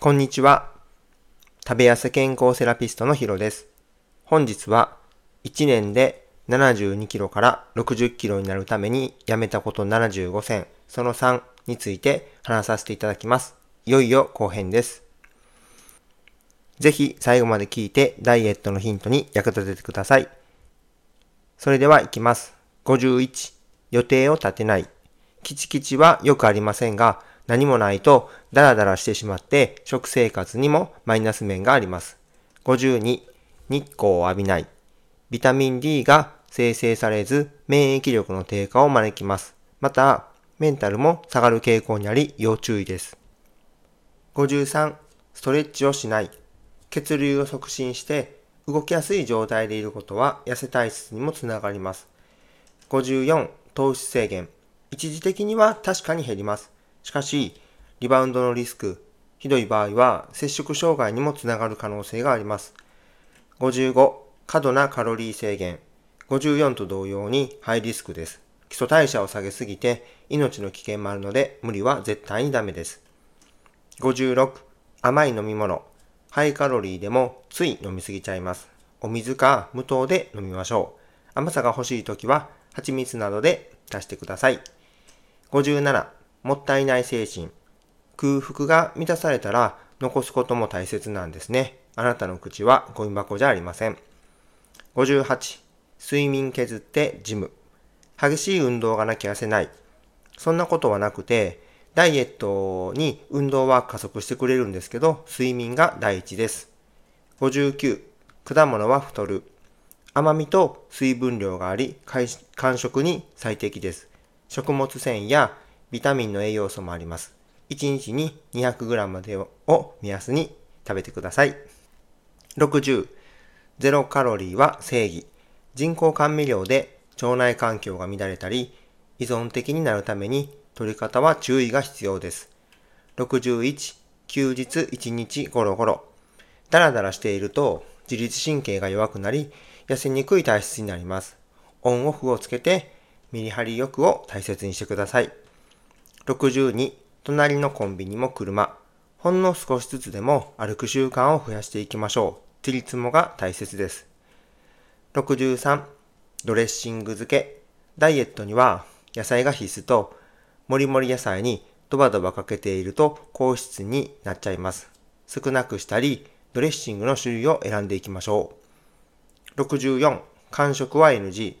こんにちは。食べ痩せ健康セラピストのヒロです。本日は1年で72キロから60キロになるためにやめたこと75選その3について話させていただきます。いよいよ後編です。ぜひ最後まで聞いてダイエットのヒントに役立ててください。それでは行きます。51、予定を立てない。キチキチはよくありませんが、何もないとダラダラしてしまって食生活にもマイナス面があります。52、日光を浴びない。ビタミン D が生成されず免疫力の低下を招きます。また、メンタルも下がる傾向にあり要注意です。53、ストレッチをしない。血流を促進して動きやすい状態でいることは痩せ体質にもつながります。54、糖質制限。一時的には確かに減ります。しかし、リバウンドのリスク、ひどい場合は摂食障害にもつながる可能性があります。55、過度なカロリー制限。54と同様にハイリスクです。基礎代謝を下げすぎて命の危険もあるので無理は絶対にダメです。56、甘い飲み物。ハイカロリーでもつい飲みすぎちゃいます。お水か無糖で飲みましょう。甘さが欲しいときは蜂蜜などで足してください。57、もったいない精神。空腹が満たされたら残すことも大切なんですね。あなたの口はゴミ箱じゃありません。58、睡眠削ってジム。激しい運動がなきゃ痩せない。そんなことはなくて、ダイエットに運動は加速してくれるんですけど、睡眠が第一です。59、果物は太る。甘みと水分量があり、間食に最適です。食物繊維やビタミンの栄養素もあります。1日に 200g までを目安に食べてください。60、ゼロカロリーは正義。人工甘味料で腸内環境が乱れたり、依存的になるために取り方は注意が必要です。61、休日1日ゴロゴロ。ダラダラしていると自律神経が弱くなり、痩せにくい体質になります。オンオフをつけて、ミリハリ欲を大切にしてください。62、隣のコンビニも車。ほんの少しずつでも歩く習慣を増やしていきましょう。自立もが大切です。63、ドレッシング漬け。ダイエットには野菜が必須と、もりもり野菜にドバドバかけていると高質になっちゃいます。少なくしたり、ドレッシングの種類を選んでいきましょう。64、間食は NG。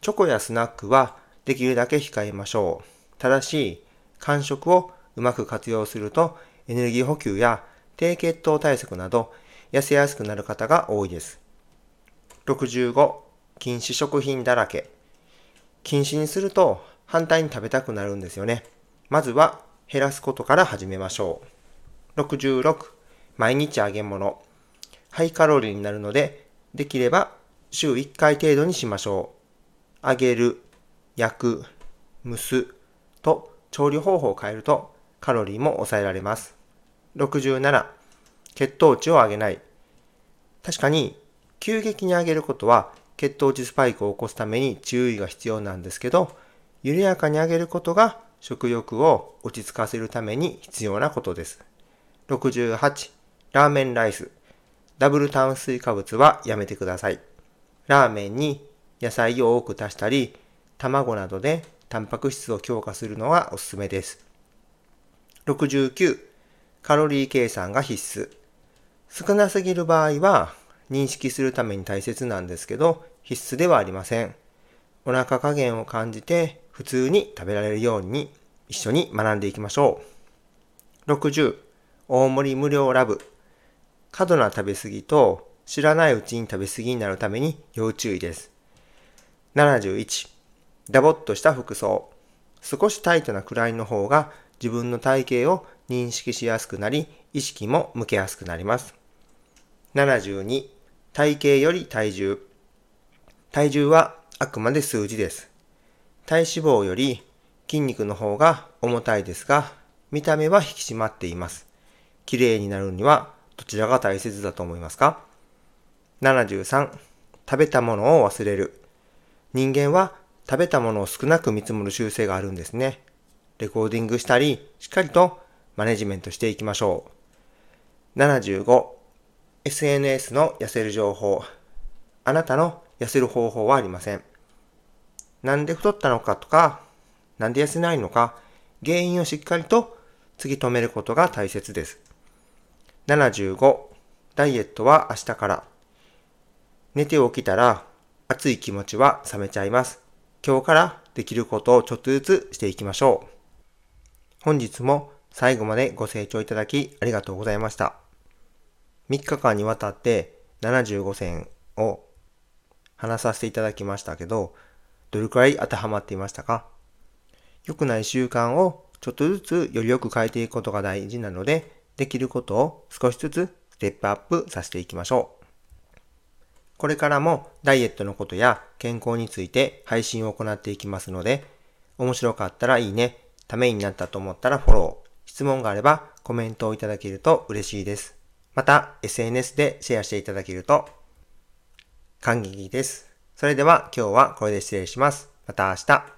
チョコやスナックはできるだけ控えましょう。ただし、間食をうまく活用するとエネルギー補給や低血糖対策など痩せやすくなる方が多いです。65、禁止食品だらけ。禁止にすると反対に食べたくなるんですよね。まずは減らすことから始めましょう。66、毎日揚げ物。ハイカロリーになるので、できれば週1回程度にしましょう。揚げる、焼く、蒸すと調理方法を変えるとカロリーも抑えられます。67、血糖値を上げない。確かに急激に上げることは血糖値スパイクを起こすために注意が必要なんですけど、緩やかに上げることが食欲を落ち着かせるために必要なことです。68、ラーメンライス。ダブル炭水化物はやめてください。ラーメンに野菜を多く足したり、卵などでタンパク質を強化するのがおすすめです。69、カロリー計算が必須。少なすぎる場合は認識するために大切なんですけど、必須ではありません。お腹加減を感じて普通に食べられるように一緒に学んでいきましょう。60、大盛り無料ラブ。過度な食べ過ぎと知らないうちに食べ過ぎになるために要注意です。71、ダボっとした服装。少しタイトなくらいの方が自分の体型を認識しやすくなり、意識も向けやすくなります。72、体型より体重。体重はあくまで数字です。体脂肪より筋肉の方が重たいですが、見た目は引き締まっています。綺麗になるにはどちらが大切だと思いますか ?73、食べたものを忘れる。人間は食べたものを少なく見積もる習性があるんですね。レコーディングしたり、しっかりとマネジメントしていきましょう。75、SNS の痩せる情報。あなたの痩せる方法はありません。なんで太ったのかとか、なんで痩せないのか、原因をしっかりと突き止めることが大切です。75、ダイエットは明日から。寝て起きたら熱い気持ちは冷めちゃいます。今日からできることをちょっとずつしていきましょう。本日も最後までご清聴いただきありがとうございました。3日間にわたって75選を話させていただきましたけど、どれくらい当てはまっていましたか？良くない習慣をちょっとずつよりよく変えていくことが大事なので、できることを少しずつステップアップさせていきましょう。これからもダイエットのことや健康について配信を行っていきますので、面白かったらいいね、ためになったと思ったらフォロー、質問があればコメントをいただけると嬉しいです。また SNS でシェアしていただけると感激です。それでは今日はこれで失礼します。また明日。